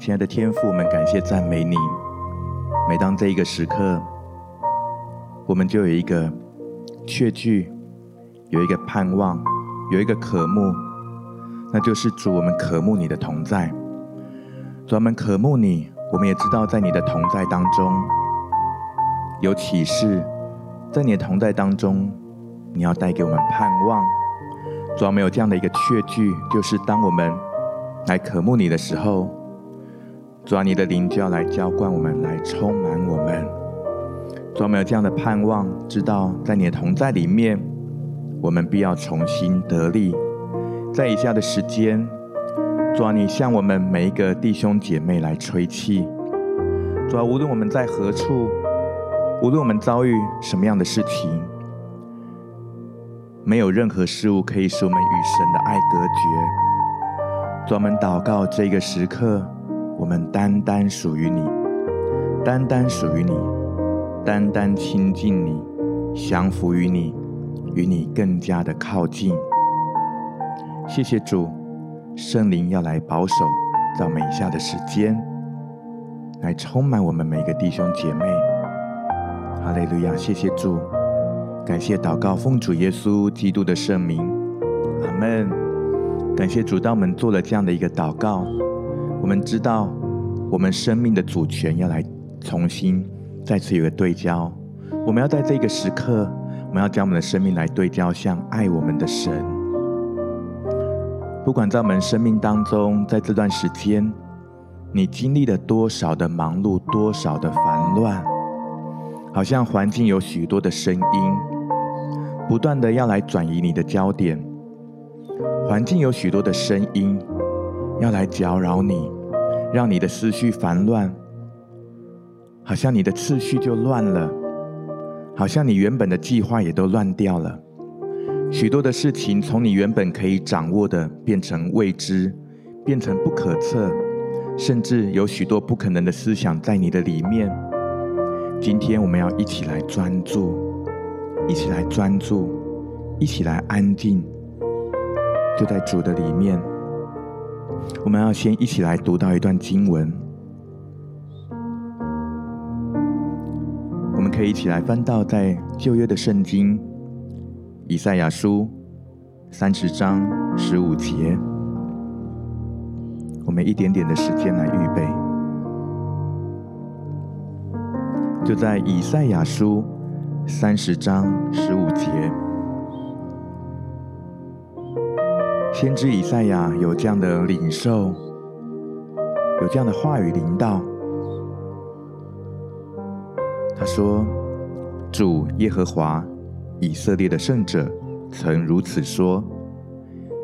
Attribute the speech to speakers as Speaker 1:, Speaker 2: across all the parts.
Speaker 1: 亲爱的天父，我们感谢赞美你。每当这一个时刻，我们就有一个确据，有一个盼望，有一个渴慕，那就是主，我们渴慕你的同在。主，我们渴慕你，我们也知道在你的同在当中有启示，在你的同在当中，你要带给我们盼望。主，我们有这样的一个确据，就是当我们来渴慕你的时候。主啊，你的灵就要来浇灌我们，来充满我们。主啊，我们有这样的盼望，知道在你的同在里面，我们必要重新得力。在以下的时间，主啊，你向我们每一个弟兄姐妹来吹气。主啊，无论我们在何处，无论我们遭遇什么样的事情，没有任何事物可以使我们与神的爱隔绝。主啊，我们祷告这个时刻。我们单单属于你，单单属于你，单单亲近你，降服于你，与你更加的靠近。谢谢主，圣灵要来保守，在每一下的时间，来充满我们每个弟兄姐妹。哈利路亚！谢谢主，感谢祷告，奉主耶稣基督的圣名，阿门。感谢主，当我们做了这样的一个祷告。我们知道，我们生命的主权要来重新再次有个对焦。我们要在这个时刻，我们要将我们的生命来对焦向爱我们的神。不管在我们生命当中，在这段时间，你经历了多少的忙碌，多少的烦乱，好像环境有许多的声音，不断的要来转移你的焦点。环境有许多的声音。要来搅扰你，让你的思绪烦乱，好像你的次序就乱了，好像你原本的计划也都乱掉了。许多的事情从你原本可以掌握的，变成未知，变成不可测，甚至有许多不可能的思想在你的里面。今天我们要一起来专注，一起来专注，一起来安静，就在主的里面。我们要先一起来读到一段经文，我们可以一起来翻到在旧约的圣经以赛亚书三十章十五节，我们一点点的时间来预备，就在以赛亚书三十章十五节。先知以赛亚有这样的领受，有这样的话语临到。他说：“主耶和华以色列的圣者曾如此说：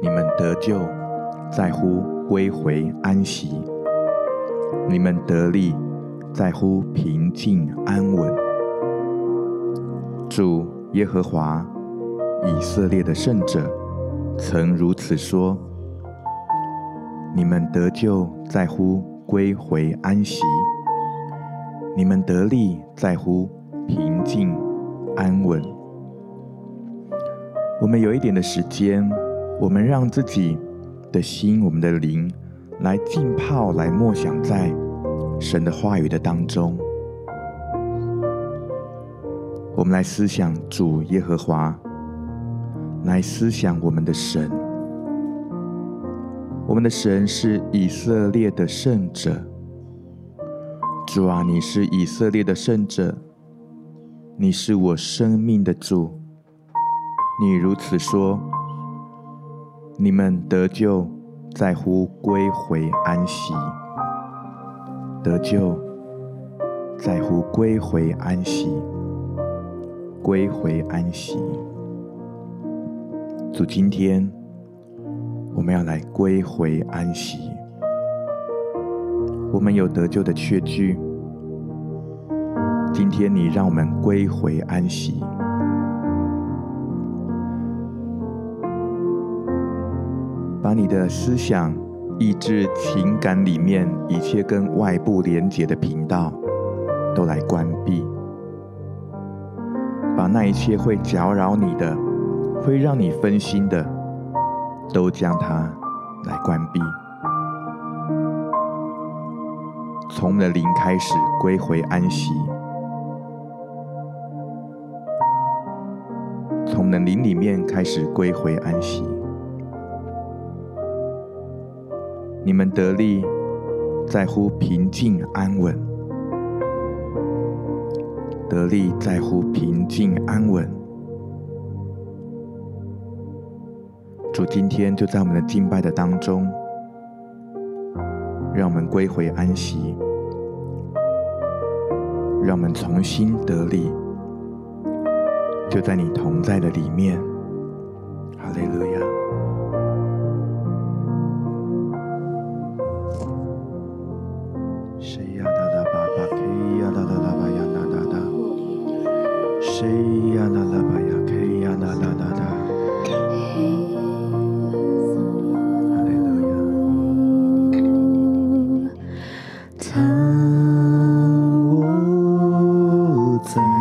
Speaker 1: 你们得救在乎归回安息，你们得力在乎平静安稳。主耶和华以色列的圣者。”曾如此说：你们得救在乎归回安息，你们得力在乎平静安稳。我们有一点的时间，我们让自己的心、我们的灵来浸泡、来默想在神的话语的当中。我们来思想主耶和华。来思想我们的神，我们的神是以色列的圣者。主啊，你是以色列的圣者，你是我生命的主。你如此说：你们得救在乎归回安息，得救在乎归回安息，归回安息。主，今天我们要来归回安息。我们有得救的确据。今天你让我们归回安息，把你的思想、意志、情感里面一切跟外部连接的频道都来关闭，把那一切会搅扰你的。会让你分心的，都将它来关闭。
Speaker 2: 从我们的灵开始归回安息，从我们的灵里面开始归回安息。你们得力在乎平静安稳，得力在乎平静安稳。主今天就在我们的敬拜的当中，让我们归回安息，让我们重新得力，就在你同在的里面。哈利路。主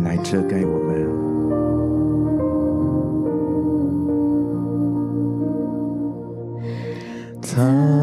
Speaker 2: 来遮盖我
Speaker 1: 们。曾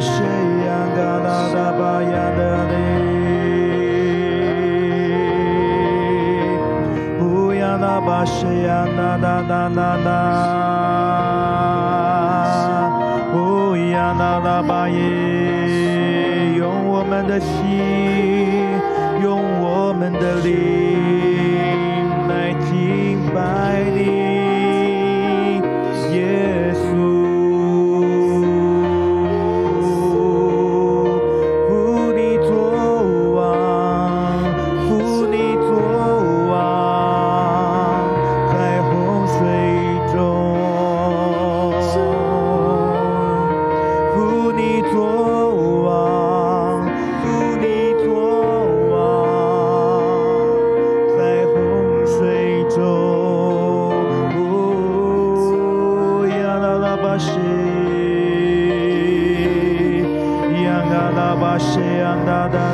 Speaker 1: 谁呀达巴的那呀那达达达巴依用我们的心用我们的力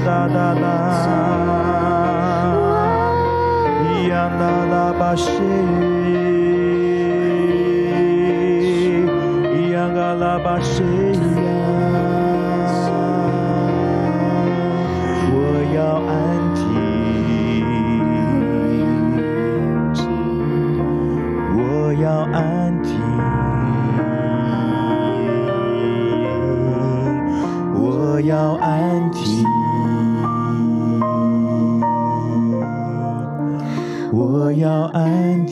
Speaker 1: da da da. E anda da baixeira. 要安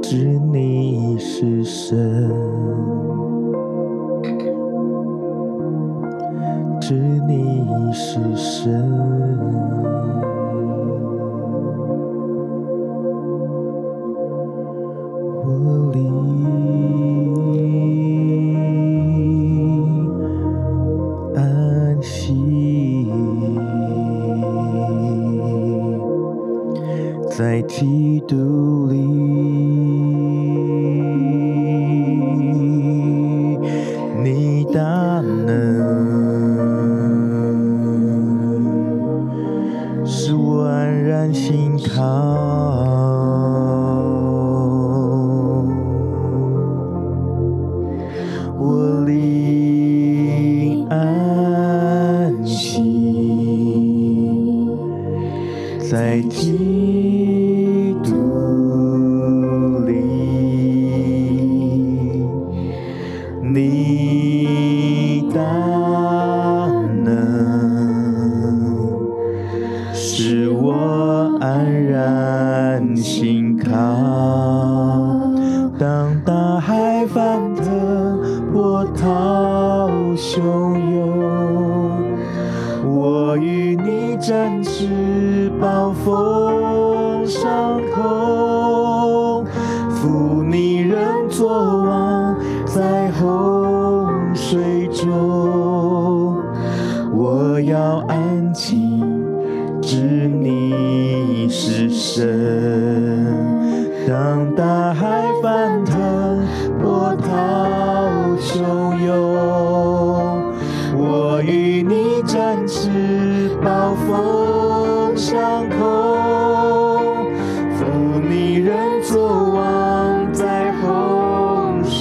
Speaker 1: 知你是神，知你是神。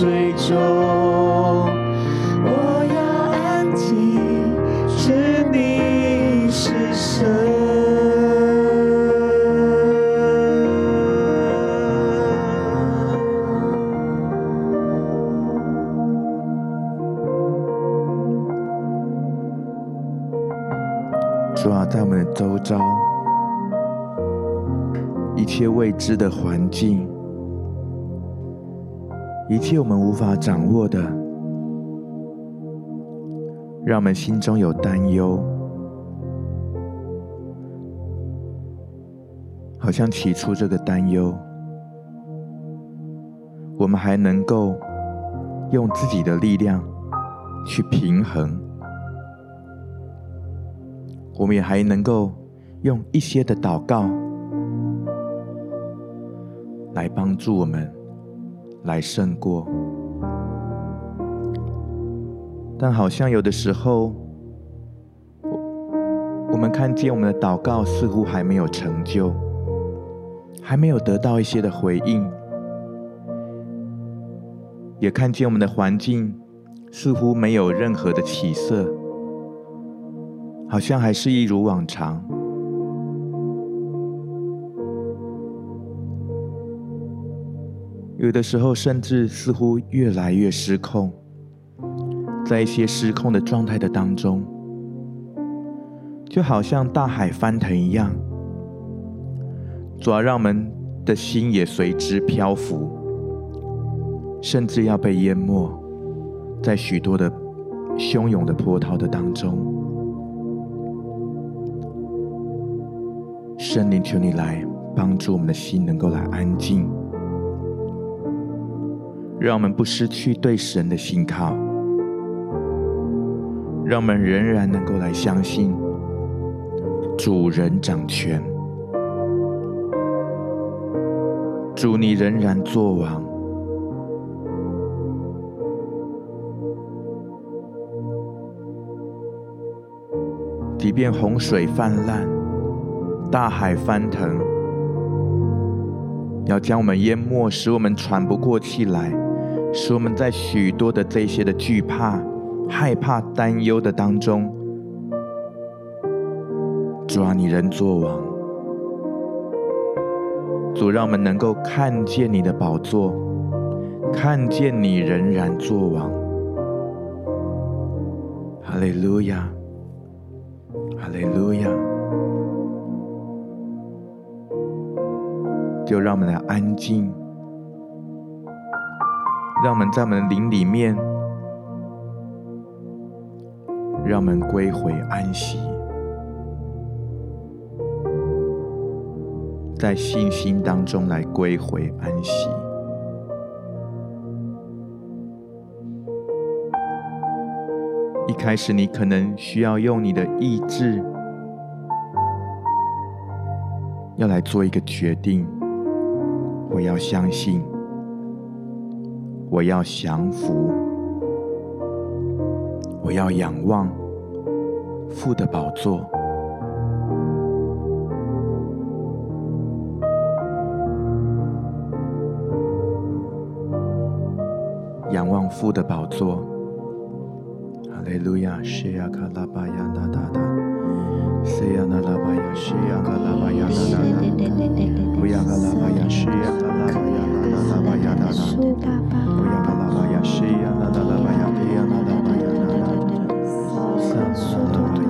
Speaker 1: 最终我要安静你是谁主要在我们的周遭一切未知的环境一切我们无法掌握的。让我们心中有担忧。好像起初这个担忧我们还能够用自己的力量去平衡。我们也还能够用一些的祷告来帮助我们。来胜过。但好像有的时候，我们看见我们的祷告似乎还没有成就。还没有得到一些的回应，也看见我们的环境似乎没有任何的起色，好像还是一如往常。有的时候，甚至似乎越来越失控，在一些失控的状态的当中，就好像大海翻腾一样。主要让我们的心也随之漂浮，甚至要被淹没在许多的汹涌的波涛的当中。圣灵，求你来帮助我们的心，能够来安静，让我们不失去对神的信靠，让我们仍然能够来相信主人掌权。主，你仍然作王，即便洪水泛滥，大海翻腾，要将我们淹没，使我们喘不过气来，使我们在许多的这些的惧怕、害怕、担忧的当中，主啊，你仍作王。主，让我们能够看见你的宝座，看见你仍然作王。哈利路亚，哈利路亚。就让我们来安静，让我们在我们的灵里面，让我们归回安息。在信心当中来归回安息。一开始，你可能需要用你的意志，要来做一个决定。我要相信，我要降服，我要仰望父的宝座。仰望父的宝座，哈利路亚，西亚卡拉巴亚达达达，西亚那拉巴亚，西亚卡拉巴亚达达。达，乌亚卡拉巴亚，西亚卡拉巴亚那拉巴亚达达，乌亚卡拉巴亚，西亚那拉巴亚，西亚那拉巴亚达达，萨多多亚。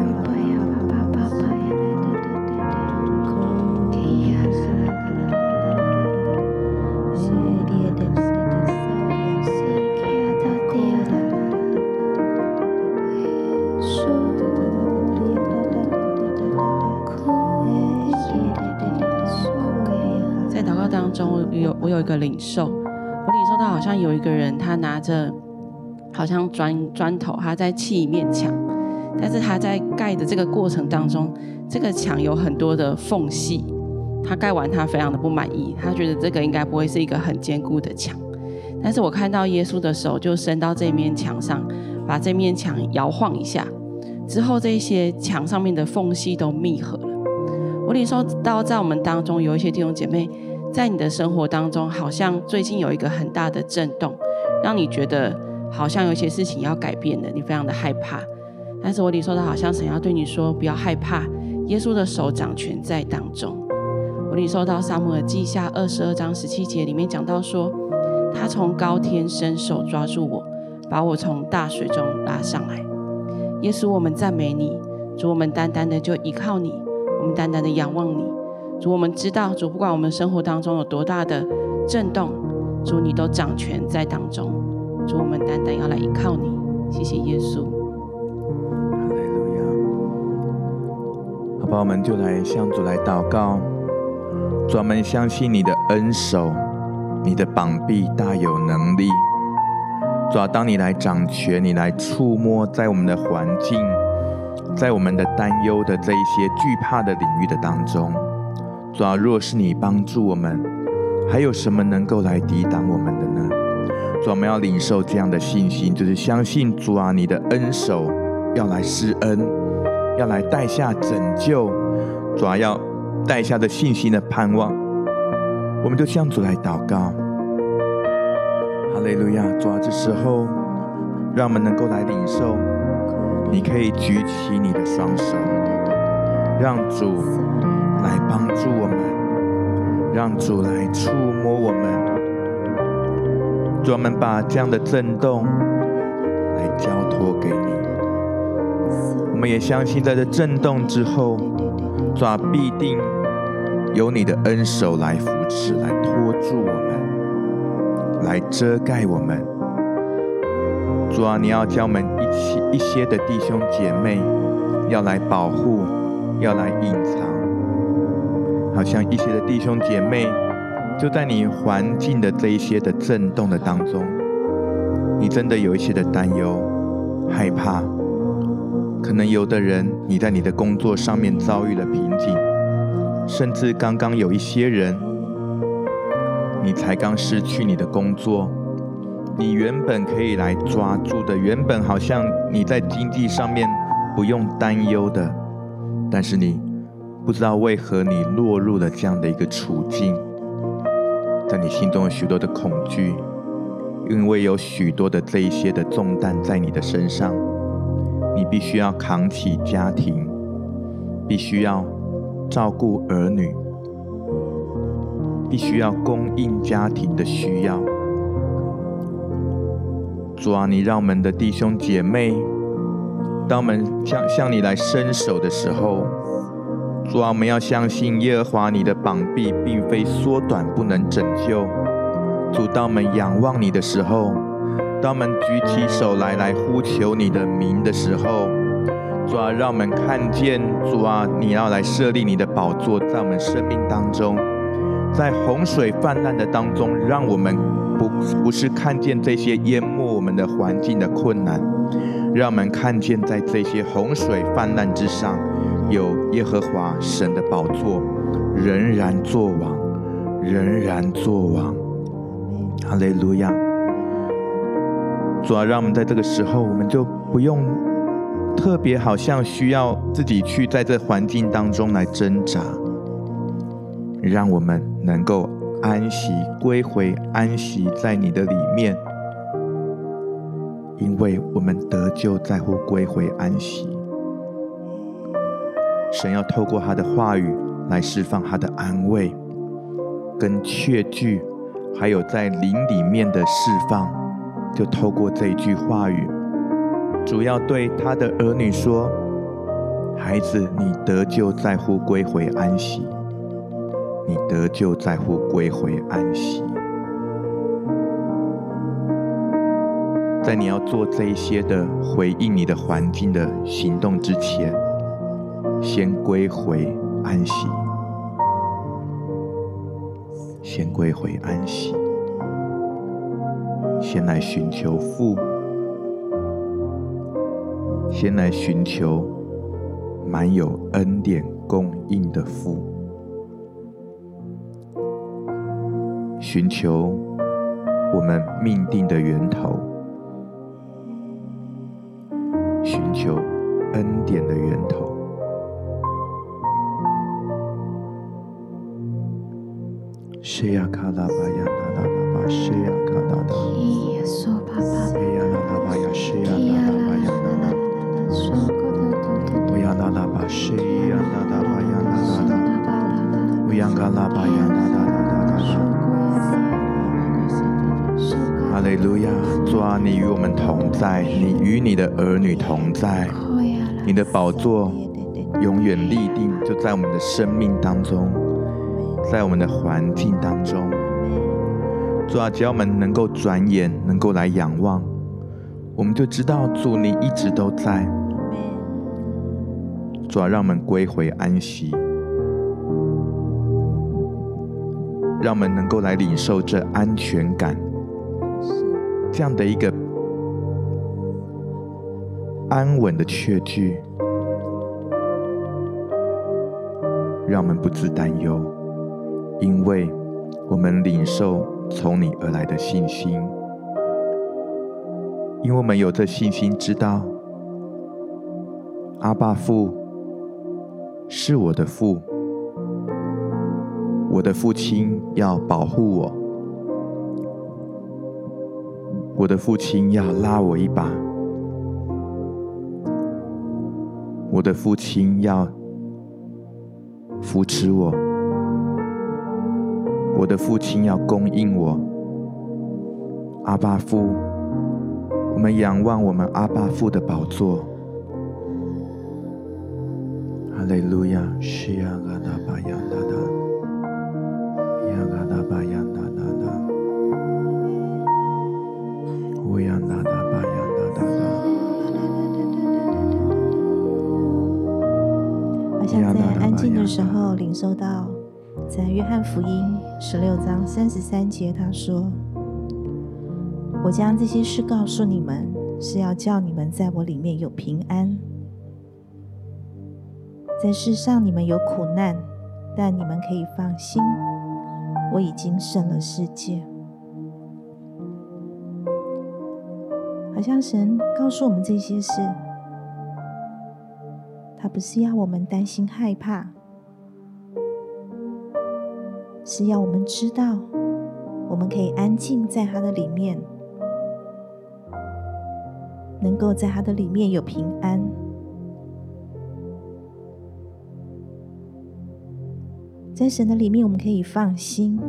Speaker 3: 有一个，领受到好像有一个人，他拿着好像砖砖头，他在砌一面墙，但是他在盖的这个过程当中，这个墙有很多的缝隙，他盖完他非常的不满意，他觉得这个应该不会是一个很坚固的墙，但是我看到耶稣的手就伸到这面墙上，把这面墙摇晃一下，之后这些墙上面的缝隙都密合了。我领受到在我们当中有一些弟兄姐妹。在你的生活当中，好像最近有一个很大的震动，让你觉得好像有些事情要改变了，你非常的害怕。但是我领受到，好像神要对你说，不要害怕，耶稣的手掌权在当中。我领受到撒母耳记下二十二章十七节里面讲到说，他从高天伸手抓住我，把我从大水中拉上来。耶稣，我们赞美你，主，我们单单的就依靠你，我们单单的仰望你。主，我们知道，主不管我们生活当中有多大的震动，主你都掌权在当中。主，我们单单要来依靠你。谢谢耶稣。
Speaker 1: 哈利路亚。好吧，我们就来向主来祷告。专门相信你的恩手，你的膀臂大有能力。主啊，当你来掌权，你来触摸在我们的环境，在我们的担忧的这一些惧怕的领域的当中，主啊，若是你帮助我们，还有什么能够来抵挡我们的呢？主啊，我们要领受这样的信心，就是相信主啊，你的恩手要来施恩，要来带下拯救，主啊，要带下的信心的盼望，我们就向主来祷告。哈利路亚！主啊，这时候，让我们能够来领受。你可以举起你的双手，让主来帮助我们，让主来触摸我们。主，我们把这样的震动来交托给你。我们也相信，在这震动之后，主，必定有你的恩手来扶持，来托住我们。来遮盖我们，主啊，你要叫我们一起一些的弟兄姐妹，要来保护，要来隐藏，好像一些的弟兄姐妹就在你环境的这一些的震动的当中，你真的有一些的担忧、害怕，可能有的人你在你的工作上面遭遇了瓶颈，甚至刚刚有一些人。你才刚失去你的工作，你原本可以来抓住的，原本好像你在经济上面不用担忧的，但是你不知道为何你落入了这样的一个处境，在你心中有许多的恐惧，因为有许多的这一些的重担在你的身上，你必须要扛起家庭，必须要照顾儿女。必须要供应家庭的需要，主啊，你让我们的弟兄姐妹，当我们向向你来伸手的时候，主啊，我们要相信耶和华你的膀臂并非缩短，不能拯救。主，当我们仰望你的时候，当我们举起手来来呼求你的名的时候，主啊，让我们看见主啊，你要来设立你的宝座在我们生命当中。在洪水泛滥的当中，让我们不不是看见这些淹没我们的环境的困难，让我们看见在这些洪水泛滥之上，有耶和华神的宝座仍然作王，仍然作王。哈利路亚！主啊，让我们在这个时候，我们就不用特别好像需要自己去在这环境当中来挣扎。让我们能够安息，归回安息在你的里面，因为我们得救在乎归回安息。神要透过他的话语来释放他的安慰，跟确据，还有在灵里面的释放，就透过这一句话语，主要对他的儿女说：“孩子，你得救在乎归回安息。”你得救在乎归回安息，在你要做这一些的回应你的环境的行动之前，先归回安息，先归回安息，先来寻求父，先来寻求满有恩典供应的父。寻求我们命定的源头，寻求谁呀？卡拉巴呀，拉拉拉巴，谁呀？卡拉拉。耶稣爸爸。谁呀？拉拉巴呀，谁呀？拉拉巴呀，拉拉。我呀，拉拉巴，谁呀？拉拉巴呀，拉拉拉。我呀，卡拉巴呀，拉拉拉拉拉。哈利路亚！主啊，你与我们同在，你与你的儿女同在，你的宝座永远立定，就在我们的生命当中，在我们的环境当中。主啊，只要我们能够转眼，能够来仰望，我们就知道主你一直都在。主啊，让我们归回安息，让我们能够来领受这安全感，这样的一个安稳的确据，让我们不自担忧，因为我们领受从你而来的信心，因为我们有这信心，知道阿爸父是我的父。我的父亲要保护我，我的父亲要拉我一把，我的父亲要扶持我，我的父亲要供应我。阿爸父，我们仰望我们阿爸父的宝座。哈利路亚，西亚阿达巴亚达达。
Speaker 4: 好像在安静的时候，领受到在约翰福音十六章三十三节，他说：“我将这些事告诉你们，是要叫你们在我里面有平安。在世上你们有苦难，但你们可以放心。”我已经胜了世界，好像神告诉我们这些事，他不是要我们担心害怕，是要我们知道，我们可以安静在他的里面，能够在他的里面有平安。在神的里面，我们可以放心，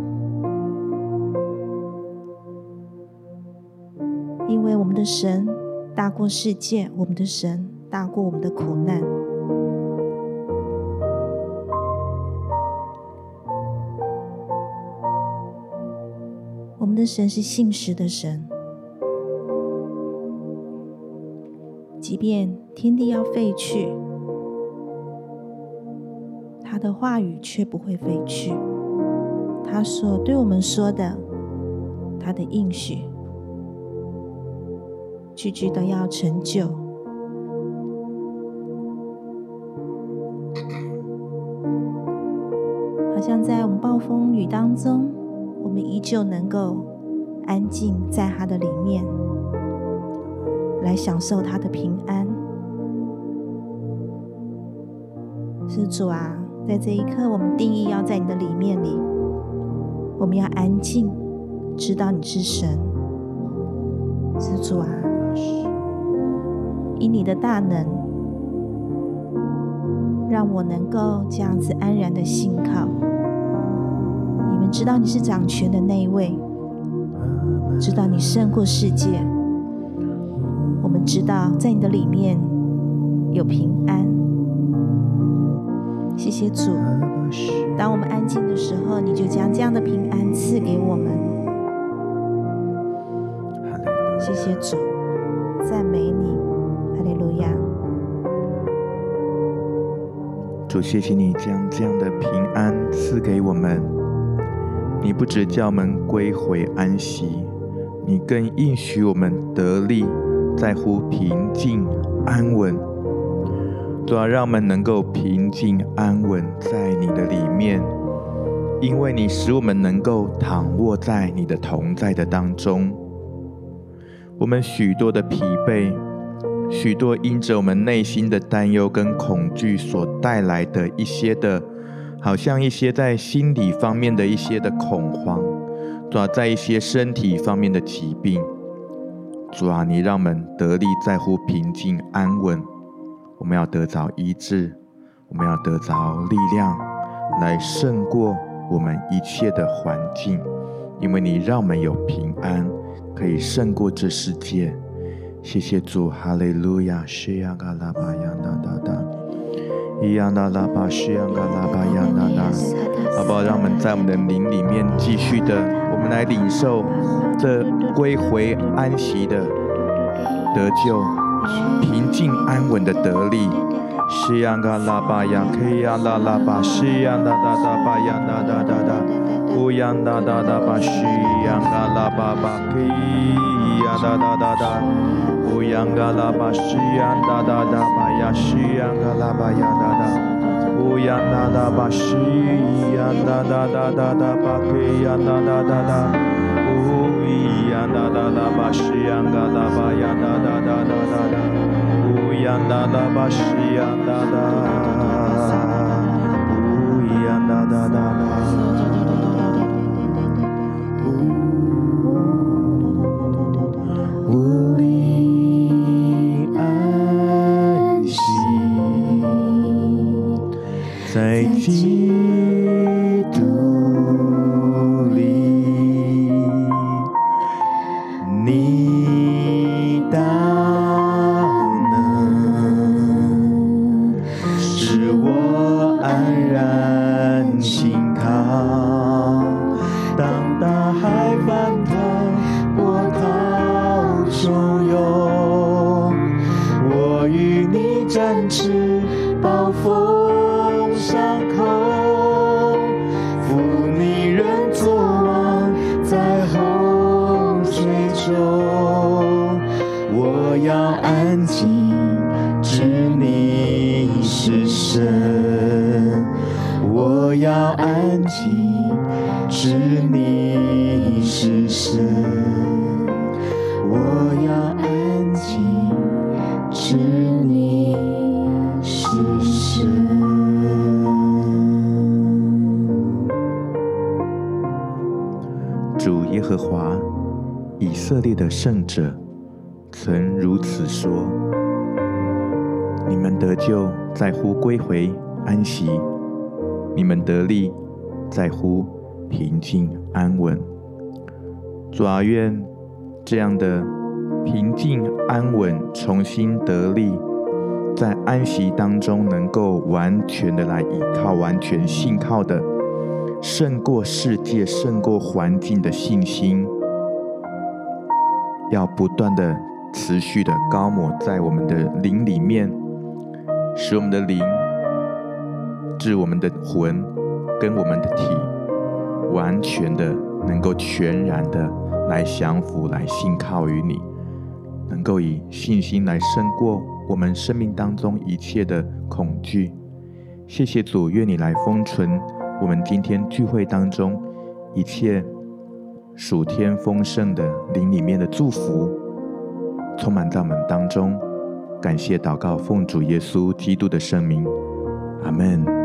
Speaker 4: 因为我们的神大过世界，我们的神大过我们的苦难。的神是信实的神，即便天地要废去。他的话语却不会废去，他所对我们说的，他的应许，句句都要成就。好像在我们暴风雨当中，我们依旧能够安静在他的里面，来享受他的平安。是主啊。在这一刻，我们定义要在你的里面里，我们要安静，知道你是神，是主啊，以你的大能，让我能够这样子安然的信靠。知道你是掌权的那一位，知道你胜过世界，我们知道在你的里面有平安。谢谢主，当我们安静的时候，你就将这样的平安赐给我们。谢谢主，赞美你，哈利路亚。
Speaker 1: 主，谢谢你将这样的平安赐给我们。你不只叫我们归回安息，你更应许我们得力，在乎平静安稳。主啊，让我们能够平静安稳在你的里面，因为你使我们能够躺卧在你的同在的当中。我们许多的疲惫，许多因着我们内心的担忧跟恐惧所带来的一些的，好像一些在心理方面的一些的恐慌，主啊，在一些身体方面的疾病，主啊，你让我们得力在乎平静安稳。我们要得着医治，我们要得着力量，来胜过我们一切的环境，因为你让我们有平安，可以胜过这世界。谢谢主，哈利路亚，西亚嘎拉巴亚那达达，伊亚那拉巴西亚嘎拉巴亚那达，好不好？让我们在我们的灵里面继续的，我们来领受这归回安息的得救。平静安稳的得力，西呀嘎拉巴呀，克呀拉拉巴，西呀哒哒哒巴呀哒哒哒哒。乌央哒哒哒巴西央嘎拉巴巴基呀哒哒哒哒，乌央嘎拉巴西央哒哒哒巴呀西央嘎拉巴呀哒哒，乌央哒哒巴西央哒哒哒哒哒巴基呀哒哒哒哒，乌央哒哒哒巴西央嘎拉巴呀哒哒哒哒哒哒，乌央哒哒巴西央哒哒，乌央
Speaker 5: 哒哒哒哒。在神，我要安静。知你是神，我要安静。知你是神。
Speaker 1: 主耶和华以色列的圣者曾如此说：你们得救在乎归回安息，你们得力在乎平静安稳。主啊，愿这样的平静安稳，重新得力，在安息当中能够完全的来依靠，完全信靠的，胜过世界、胜过环境的信心，要不断的、持续的膏抹在我们的灵里面，使我们的灵、致我们的魂跟我们的体，完全的能够全然的来降服、来信靠于你，能够以信心来胜过我们生命当中一切的恐惧。谢谢主，愿你来封存我们今天聚会当中一切属天丰盛的灵里面的祝福，充满在我们当中。感谢祷告，奉主耶稣基督的圣名，阿门。